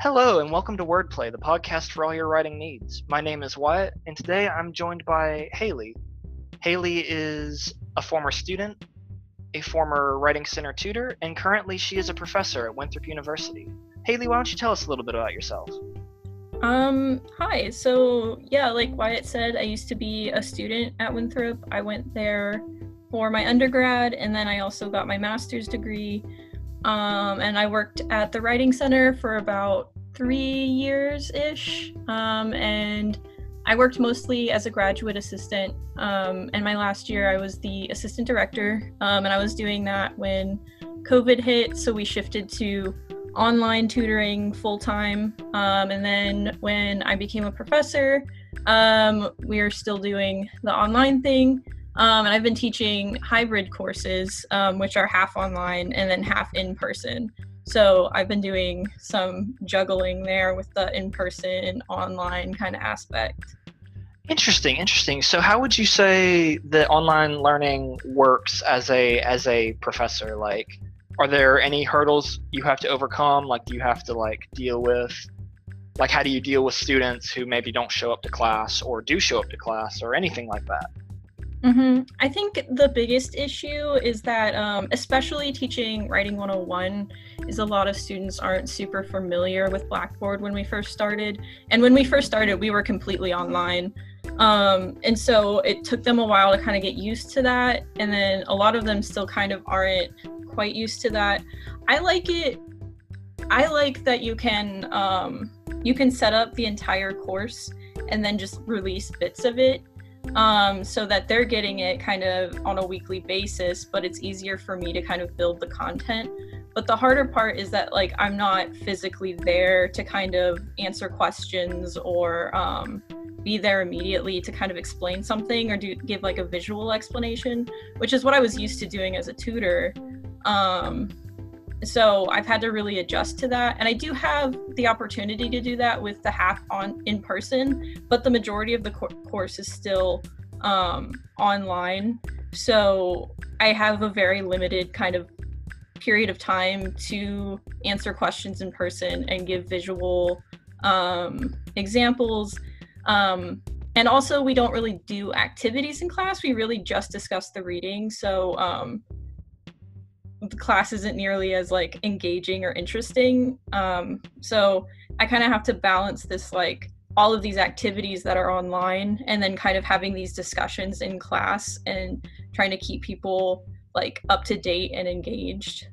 Hello, and welcome to Wordplay, the podcast for all your writing needs. My name is Wyatt, and today I'm joined by Haley. Haley is a former student, a former Writing Center tutor, and currently she is a professor at Winthrop University. Haley, why don't you tell us a little bit about yourself? Um, hi. So, yeah, like Wyatt said, I used to be a student at Winthrop. I went there for my undergrad, and then I also got my master's degree. Um, and I worked at the Writing Center for about three years ish. Um, and I worked mostly as a graduate assistant. Um, and my last year, I was the assistant director. Um, and I was doing that when COVID hit. So we shifted to online tutoring full time. Um, and then when I became a professor, um, we are still doing the online thing. Um, and I've been teaching hybrid courses, which are half online and then half in person. So I've been doing some juggling there with the in person, online kind of aspect. Interesting, interesting. So how would you say that online learning works as a as a professor? Like are there any hurdles you have to overcome? Like do you have to like deal with like how do you deal with students who maybe don't show up to class or do show up to class or anything like that? Mm-hmm. I think the biggest issue is that, um, especially teaching Writing 101, is a lot of students aren't super familiar with Blackboard when we first started. And when we first started, we were completely online. Um, and so it took them a while to kind of get used to that. And then a lot of them still kind of aren't quite used to that. I like it. I like that you can um, you can set up the entire course and then just release bits of it um, so that they're getting it kind of on a weekly basis, but it's easier for me to kind of build the content. But the harder part is that like I'm not physically there to kind of answer questions or um, be there immediately to kind of explain something or do give like a visual explanation, which is what I was used to doing as a tutor. Um, so I've had to really adjust to that. And I do have the opportunity to do that with the half on in person, but the majority of the co- course is still um, online. So I have a very limited kind of period of time to answer questions in person and give visual um, examples. Um, and also, we don't really do activities in class. We really just discuss the reading. So um, the class isn't nearly as like engaging or interesting. Um, so I kind of have to balance this like all of these activities that are online and then kind of having these discussions in class and trying to keep people like up to date and engaged.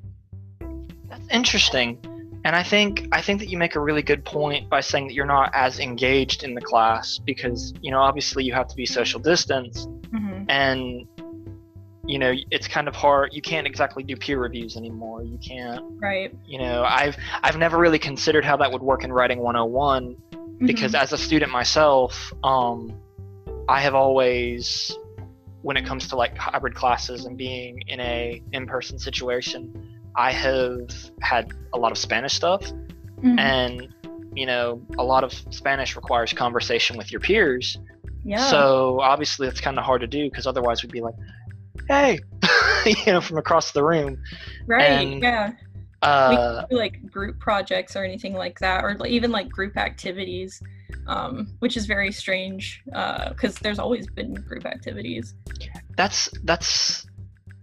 That's interesting. And I think I think that you make a really good point by saying that you're not as engaged in the class because you know obviously you have to be social distance mm-hmm. and you know it's kind of hard you can't exactly do peer reviews anymore you can't right you know i've i've never really considered how that would work in writing 101 mm-hmm. because as a student myself um i have always when it comes to like hybrid classes and being in a in-person situation i have had a lot of spanish stuff mm-hmm. and you know a lot of spanish requires conversation with your peers yeah. So obviously it's kind of hard to do because otherwise we'd be like, hey, you know, from across the room. Right. And, yeah. Uh, do, like group projects or anything like that, or even like group activities, um, which is very strange because uh, there's always been group activities. That's that's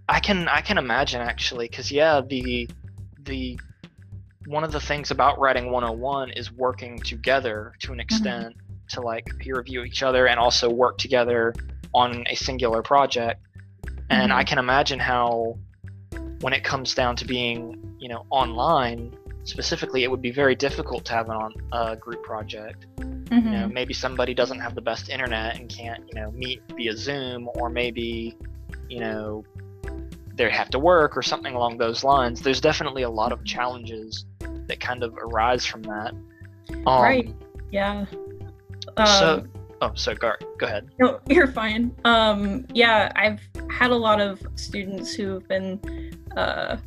I can I can imagine actually because yeah the the one of the things about writing 101 is working together to an mm-hmm. extent mm-hmm. to like peer review each other and also work together on a singular project and mm-hmm. I can imagine how, when it comes down to being, you know, online specifically, it would be very difficult to have an on a group project. Mm-hmm. You know, mm-hmm. maybe somebody doesn't have the best internet and can't, you know, meet via Zoom, or maybe, you know, they have to work or something along those lines. There's definitely a lot of challenges that kind of arise from that. Um, right. Yeah. Um, so Oh, so go, go ahead. No, you're fine. Um, yeah, I've had a lot of students who've been uh,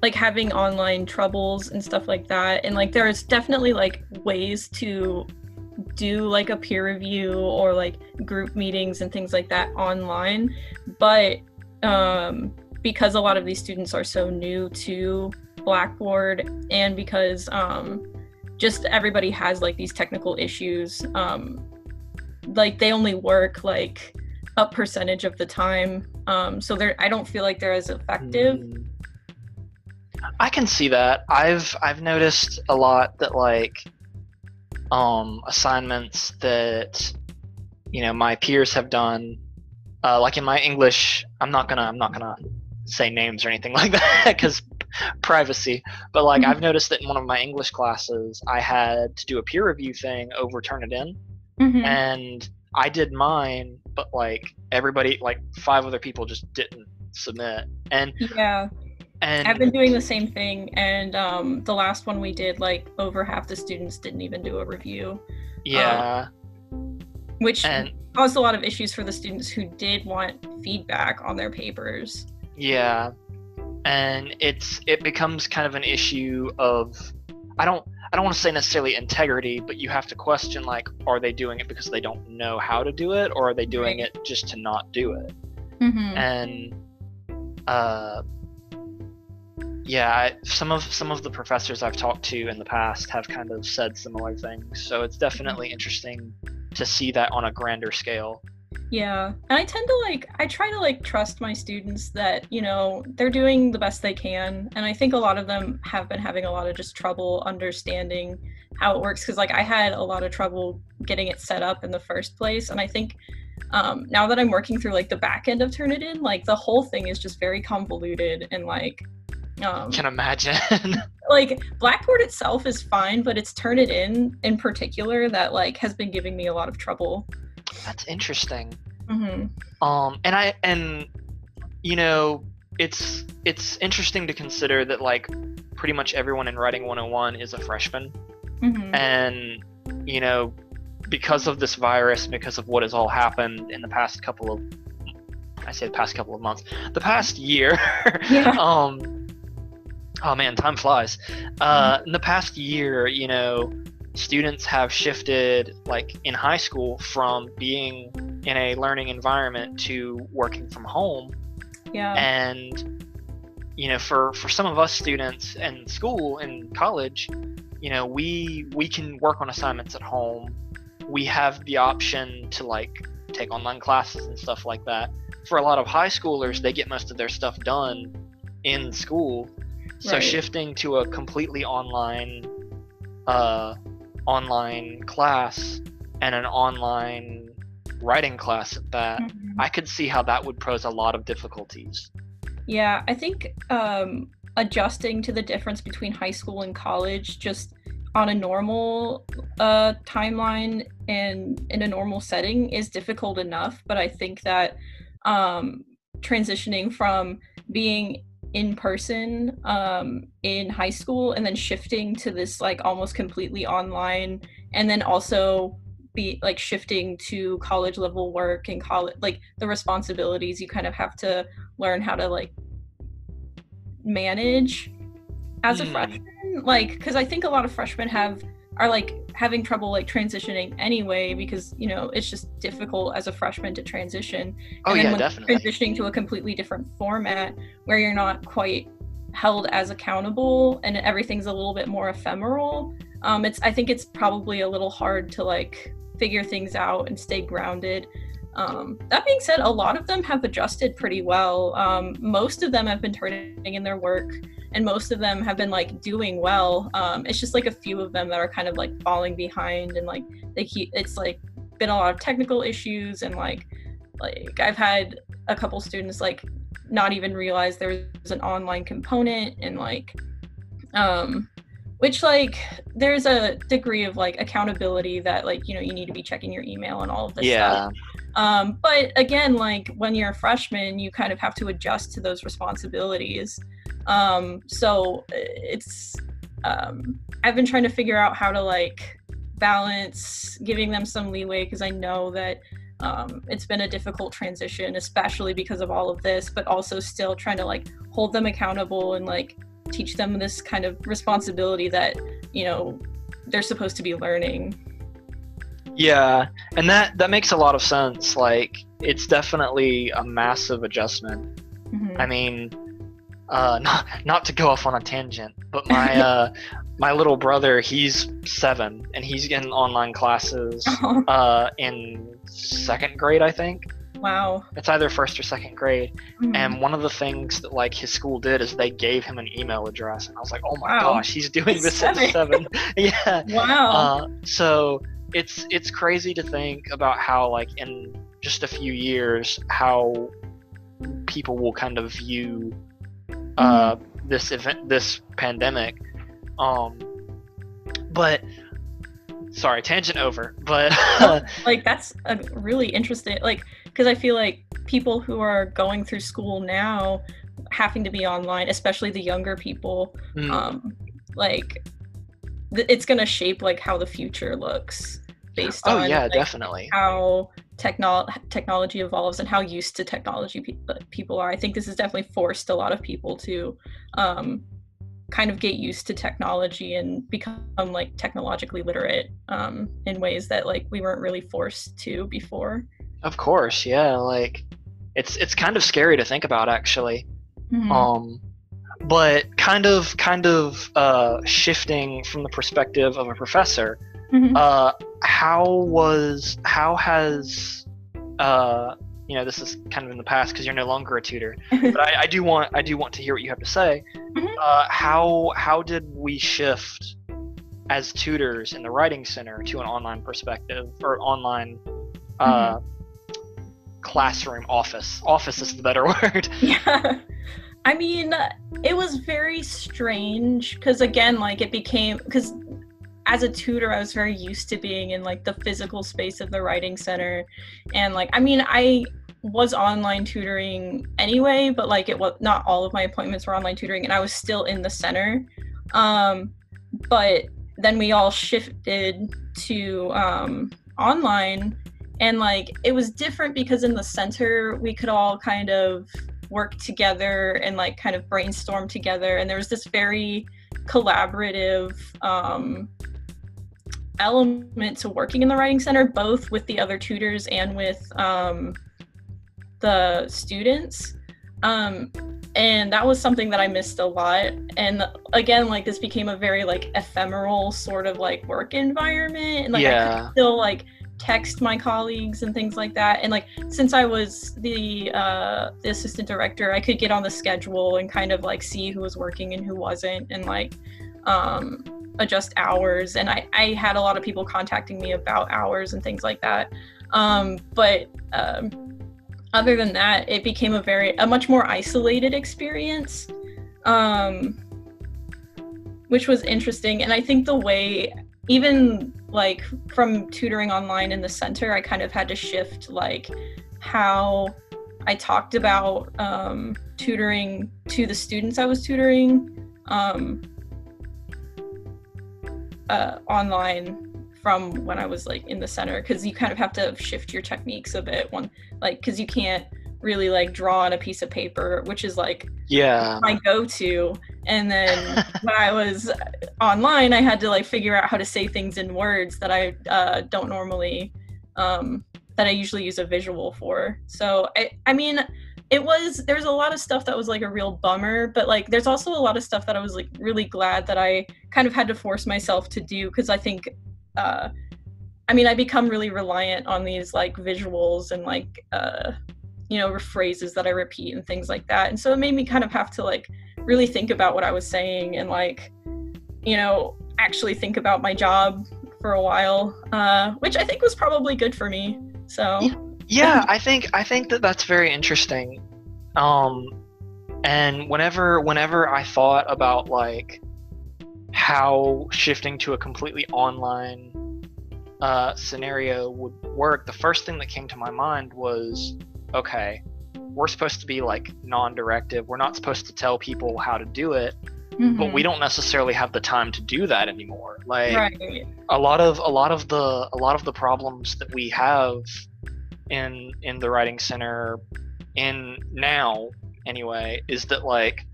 like having online troubles and stuff like that. And like there's definitely like ways to do like a peer review or like group meetings and things like that online. But um, because a lot of these students are so new to Blackboard and because um, just everybody has like these technical issues. Um, like they only work like a percentage of the time. Um, so they're I don't feel like they're as effective. Mm. I can see that. I've I've noticed a lot that like um assignments that you know my peers have done uh, like in my English, I'm not gonna I'm not gonna say names or anything like that because privacy. But like mm-hmm. I've noticed that in one of my English classes, I had to do a peer review thing over Turnitin, mm-hmm. and I did mine, but like everybody, like five other people just didn't submit. And yeah, and I've been doing the same thing. And um, the last one we did, like over half the students didn't even do a review. Yeah. Um, which and, caused a lot of issues for the students who did want feedback on their papers. Yeah. And it's it becomes kind of an issue of I don't I don't want to say necessarily integrity, but you have to question like are they doing it because they don't know how to do it or are they doing it just to not do it? Mm-hmm. And uh yeah, some of some of the professors I've talked to in the past have kind of said similar things. So it's definitely interesting to see that on a grander scale. Yeah. And I tend to like I try to like trust my students that, you know, they're doing the best they can. And I think a lot of them have been having a lot of just trouble understanding how it works cuz like I had a lot of trouble getting it set up in the first place and I think um, now that I'm working through like the back end of Turnitin, like the whole thing is just very convoluted and like um, Can imagine. like Blackboard itself is fine, but it's Turnitin in particular that like has been giving me a lot of trouble. That's interesting. Mm-hmm. Um, and I and you know it's it's interesting to consider that like pretty much everyone in Writing 101 is a freshman, mm-hmm. and you know because of this virus, because of what has all happened in the past couple of I say the past couple of months, the past year, yeah. um, oh man, time flies. Uh, mm-hmm. in the past year, you know, students have shifted, like in high school, from being in a learning environment to working from home. Yeah. And you know, for for some of us students in school in college, you know, we we can work on assignments at home. We have the option to like take online classes and stuff like that. For a lot of high schoolers, they get most of their stuff done in school so right. shifting to a completely online uh, online class and an online writing class at that, mm-hmm. I could see how that would pose a lot of difficulties. Yeah, I think um, adjusting to the difference between high school and college just on a normal uh, timeline and in a normal setting is difficult enough. But I think that um, transitioning from being in person um, in high school and then shifting to this like almost completely online and then also be like shifting to college level work and college like the responsibilities you kind of have to learn how to like manage as a mm. freshman like because i think a lot of freshmen have are like having trouble like transitioning anyway because you know it's just difficult as a freshman to transition oh, and then yeah, when definitely. transitioning to a completely different format where you're not quite held as accountable and everything's a little bit more ephemeral um it's i think it's probably a little hard to like figure things out and stay grounded um, that being said, a lot of them have adjusted pretty well. Um, most of them have been turning in their work and most of them have been like doing well. Um, it's just like a few of them that are kind of like falling behind and like they keep it's like been a lot of technical issues and like like I've had a couple students like not even realize there was an online component and like um which like there's a degree of like accountability that like you know you need to be checking your email and all of this yeah. stuff um, but again like when you're a freshman you kind of have to adjust to those responsibilities um, so it's um, I've been trying to figure out how to like balance giving them some leeway because I know that um, it's been a difficult transition, especially because of all of this, but also still trying to like hold them accountable and like teach them this kind of responsibility that you know they're supposed to be learning. Yeah, and that that makes a lot of sense. Like it's definitely a massive adjustment. Mm-hmm. I mean, uh, not not to go off on a tangent, but my uh, my little brother, he's seven, and he's getting online classes Oh, uh, in second grade, I think. wow. It's either first or second grade. Mhm. And one of the things that like his school did is they gave him an email address, and I was like, oh my Wow. gosh, he's doing this Seven. at seven. yeah. wow. Uh, so it's it's crazy to think about how like in just a few years how people will kind of view uh, this event this pandemic um but sorry tangent over but like that's a really interesting like because i feel like people who are going through school now having to be online especially the younger people mm, um like th- it's going to shape like how the future looks based oh on yeah like, definitely. how technol- technology evolves and how used to technology pe- uh, people are i think this has definitely forced a lot of people to um kind of get used to technology and become like technologically literate um in ways that like we weren't really forced to before of course yeah like it's it's kind of scary to think about actually Mhm. um but kind of kind of uh shifting from the perspective of a professor Mhm. uh how was how has uh you know this is kind of in the past because you're no longer a tutor but I, I do want i do want to hear what you have to say Mhm. uh how how did we shift as tutors in the writing center to an online perspective or online uh classroom office office is the better word yeah i mean it was very strange because again like it became because as a tutor i was very used to being in like the physical space of the writing center. And like i mean i was online tutoring anyway but like it was not all of my appointments were online tutoring and i was still in the center. Um but then we all shifted to um online and like it was different because in the center we could all kind of work together and like kind of brainstorm together and there was this very collaborative um, element to working in the writing center both with the other tutors and with um, the students. Um, and that was something that i missed a lot. And again like this became a very like ephemeral sort of like work environment. And like i could still like text my colleagues and things like that. And like since i was the uh the assistant director i could get on the schedule and kind of like see who was working and who wasn't. And like um adjust hours. And i i had a lot of people contacting me about hours and things like that. Um but um other than that it became a very a much more isolated experience um which was interesting. And i think the way even like from tutoring online in the center i kind of had to shift like how i talked about um, tutoring to the students i was tutoring. Um, uh, online from when i was like in the center because you kind of have to shift your techniques a bit one like because you can't really like draw on a piece of paper which is like yeah. my go-to. And then when i was online i had to like figure out how to say things in words that i uh, don't normally um, that i usually use a visual for. So i i mean it was there's a lot of stuff that was like a real bummer but like there's also a lot of stuff that i was like really glad that i kind of had to force myself to do because i think uh i mean i become really reliant on these like visuals and like uh you know phrases that i repeat and things like that and so it made me kind of have to like really think about what i was saying and like you know actually think about my job for a while uh which i think was probably good for me so. Yeah i think i think that that's very interesting. Um and whenever whenever i thought about like how shifting to a completely online uh, scenario would work the first thing that came to my mind was okay we're supposed to be like non-directive. We're not supposed to tell people how to do it but we don't necessarily have the time to do that anymore. Like Mm-hmm. right. a lot of a lot of the a lot of the problems that we have in in the writing center in now anyway is that like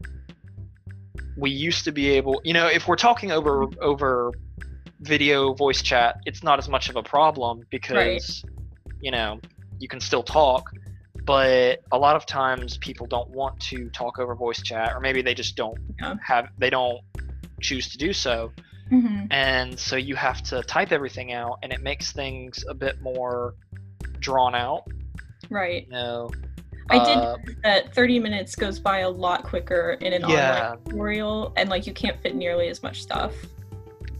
we used to be able you know if we're talking over over video voice chat it's not as much of a problem because you know you can still talk but a lot of times people don't want to talk over voice chat or maybe they just don't Yeah. have they don't choose to do so. Hmm and so you have to type everything out and it makes things a bit more drawn out Right. you know I did Uh, that 30 minutes goes by a lot quicker in an Yeah. online tutorial, and like you can't fit nearly as much stuff.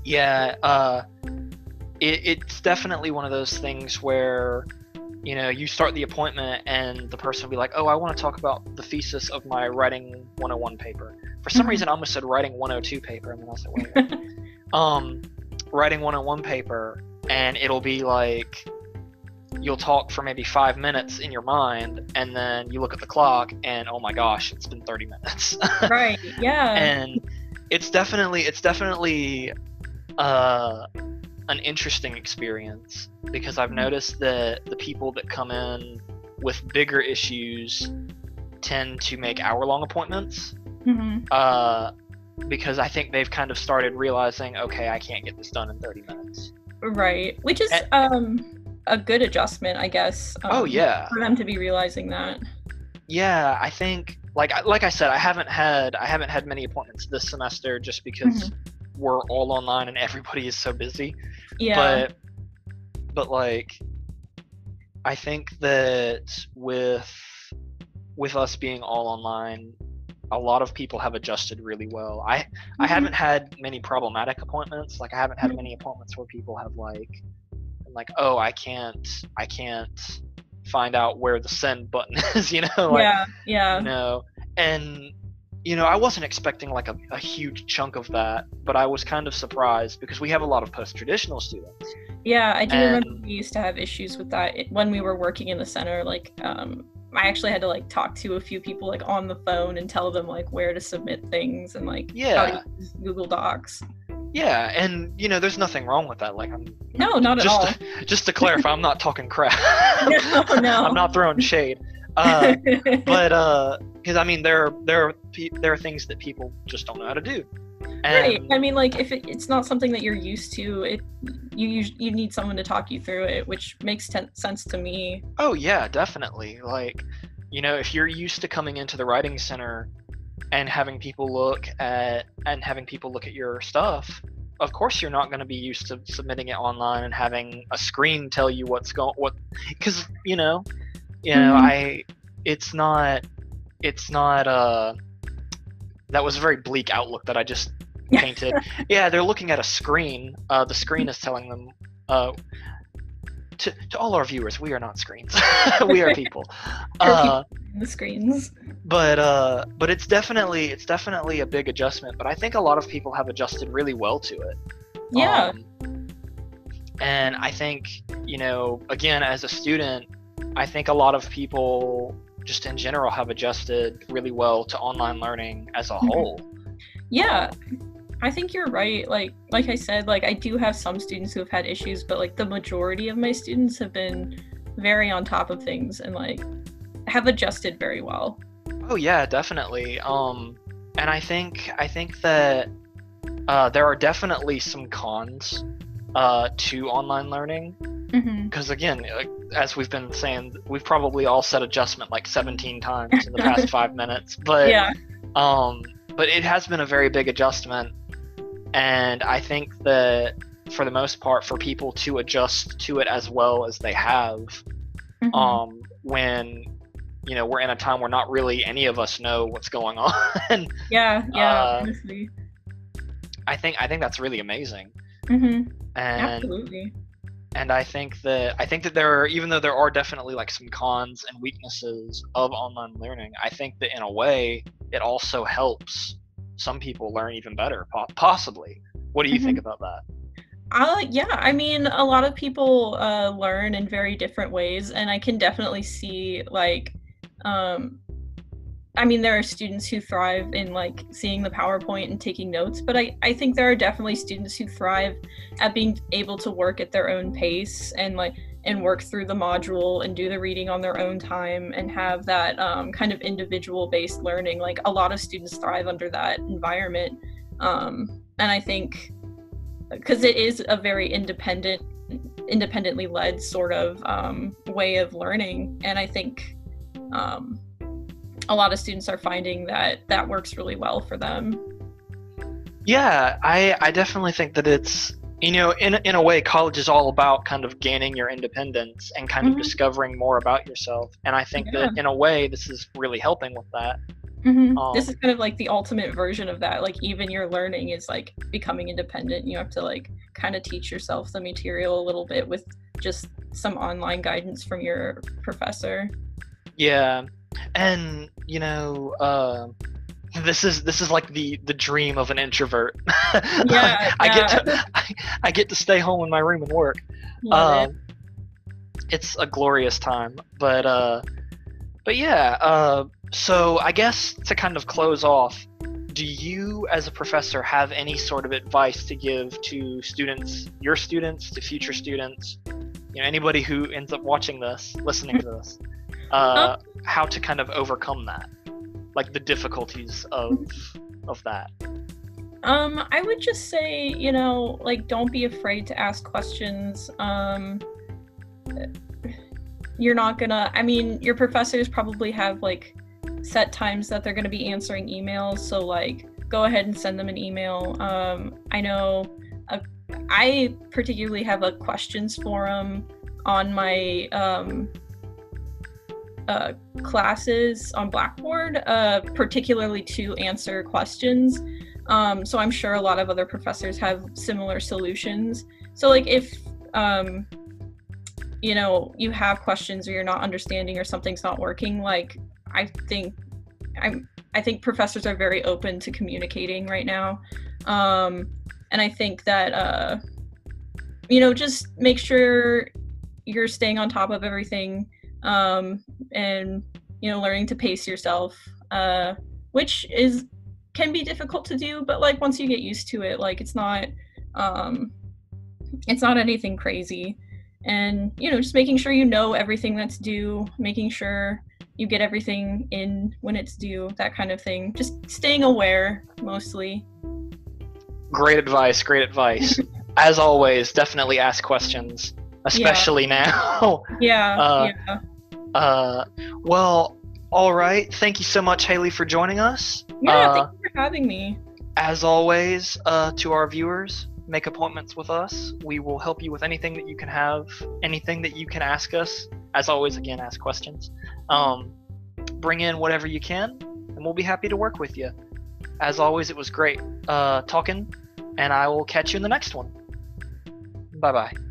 yeah uh it, it's definitely one of those things where you know you start the appointment and the person will be like oh i want to talk about the thesis of my writing 101 paper for some Mhm. reason i almost said writing 102 paper and then i said wait um writing 101 paper and it'll be like you'll talk for maybe five minutes in your mind and then you look at the clock and oh my gosh it's been 30 minutes right. Yeah. and it's definitely it's definitely uh an interesting experience because I've noticed that the people that come in with bigger issues tend to make hour long appointments hmm uh because I think they've kind of started realizing okay I can't get this done in 30 minutes. Right. Which is And- um a good adjustment, I guess. oh um, yeah. For them to be realizing that. Yeah, I think like I- like I said I haven't had I haven't had many appointments this semester just because we're all online and everybody is so busy. Yeah. but but like i think that with with us being all online a lot of people have adjusted really well i i Mhm. haven't had many problematic appointments like i haven't had Mhm. many appointments where people have like been like oh i can't i can't find out where the send button is you know like yeah. Yeah. you know and you know i wasn't expecting like a, a huge chunk of that but i was kind of surprised because we have a lot of post-traditional students Yeah, I do remember we used to have issues with that when we were working in the center. Like, um, I actually had to like talk to a few people like on the phone and tell them like where to submit things and like how Yeah. to use Google Docs. Yeah, and you know, there's nothing wrong with that. Like, I'm No, not at just all. To, just to clarify, I'm not talking crap. No, no. I'm not throwing shade. Uh, but uh, because I mean, there are there are pe- there are things that people just don't know how to do. And, right. I mean, like if it, it's not something that you're used to, it you us- you need someone to talk you through it, which makes ten- sense to me. Oh yeah, definitely. Like, you know, if you're used to coming into the writing center and having people look at and having people look at your stuff, of course you're not going to be used to submitting it online and having a screen tell you what's going what because you know, you know, Mhm. I it's not it's not uh that was a very bleak outlook that I just painted. yeah, they're looking at a screen. Uh, the screen is telling them. Uh, to, to all our viewers, we are not screens. we are people. Uh, The screens. but uh, but it's definitely it's definitely a big adjustment. But I think a lot of people have adjusted really well to it. Yeah. Um, and I think you know, again, as a student, I think a lot of people just in general have adjusted really well to online learning as a Mhm. whole. Yeah. I think you're right. Like like I said, like I do have some students who have had issues, but like the majority of my students have been very on top of things and like have adjusted very well. Oh yeah, definitely. Um, and I think I think that uh, there are definitely some cons uh, to online learning because again, uh, as we've been saying, we've probably all said adjustment like 17 times in the past five minutes. But yeah. um, but it has been a very big adjustment, and I think that for the most part, for people to adjust to it as well as they have, Mhm. um, when you know we're in a time where not really any of us know what's going on. yeah. Yeah. uh, honestly. I think I think that's really amazing, hmm and Absolutely. and I think that I think that there are even though there are definitely like some cons and weaknesses of online learning, I think that in a way it also helps some people learn even better, po- possibly. What do you think about that? Uh, yeah, I mean, a lot of people uh, learn in very different ways, and I can definitely see, like, um, I mean, there are students who thrive in, like, seeing the PowerPoint and taking notes, but I, I think there are definitely students who thrive at being able to work at their own pace and, like, and work through the module and do the reading on their own time and have that um, kind of individual based learning. Like, a lot of students thrive under that environment. Um, and I think because it is a very independent independently led sort of um, way of learning and i think um, a lot of students are finding that that works really well for them. Yeah, I I definitely think that it's you know in in a way college is all about kind of gaining your independence and kind Mhm. of discovering more about yourself. And I think that in a way this is really helping with that. Mhm. Um, this is kind of like the ultimate version of that. Like even your learning is like becoming independent. You have to like kind of teach yourself the material a little bit with just some online guidance from your professor. Yeah, and you know, uh, this is this is like the the dream of an introvert. Yeah, I get to I, I get to stay home in my room and work. It. Um, it's a glorious time, but uh, but yeah. Uh, so I guess to kind of close off, do you, as a professor, have any sort of advice to give to students, your students, to future students, you know, anybody who ends up watching this, listening to this, uh, how to kind of overcome that, like the difficulties of of that? Um, I would just say, you know, like don't be afraid to ask questions. Um you're not gonna I mean, your professors probably have like set times that they're gonna be answering emails, so like go ahead and send them an email. Um I know uh, I particularly have a questions forum on my um uh, classes on Blackboard, uh, particularly to answer questions. Um, so I'm sure a lot of other professors have similar solutions. So like if um, you know you have questions or you're not understanding or something's not working, like I think I'm I think professors are very open to communicating right now. Um, and I think that uh, you know just make sure you're staying on top of everything um, and you know learning to pace yourself uh, which is can be difficult to do but like once you get used to it like it's not um it's not anything crazy and you know just making sure you know everything that's due making sure you get everything in when it's due that kind of thing just staying aware mostly Great advice. Great advice. As always, definitely ask questions, especially now. yeah Uh, yeah Uh, well, all right. Thank you so much, Haley, for joining us. yeah uh, thank you for having me As always, uh, to our viewers, make appointments with us. We will help you with anything that you can have, anything that you can ask us. As always, again, ask questions. Um, bring in whatever you can, and we'll be happy to work with you. As always, it was great uh, talking, and I will catch you in the next one. Bye bye.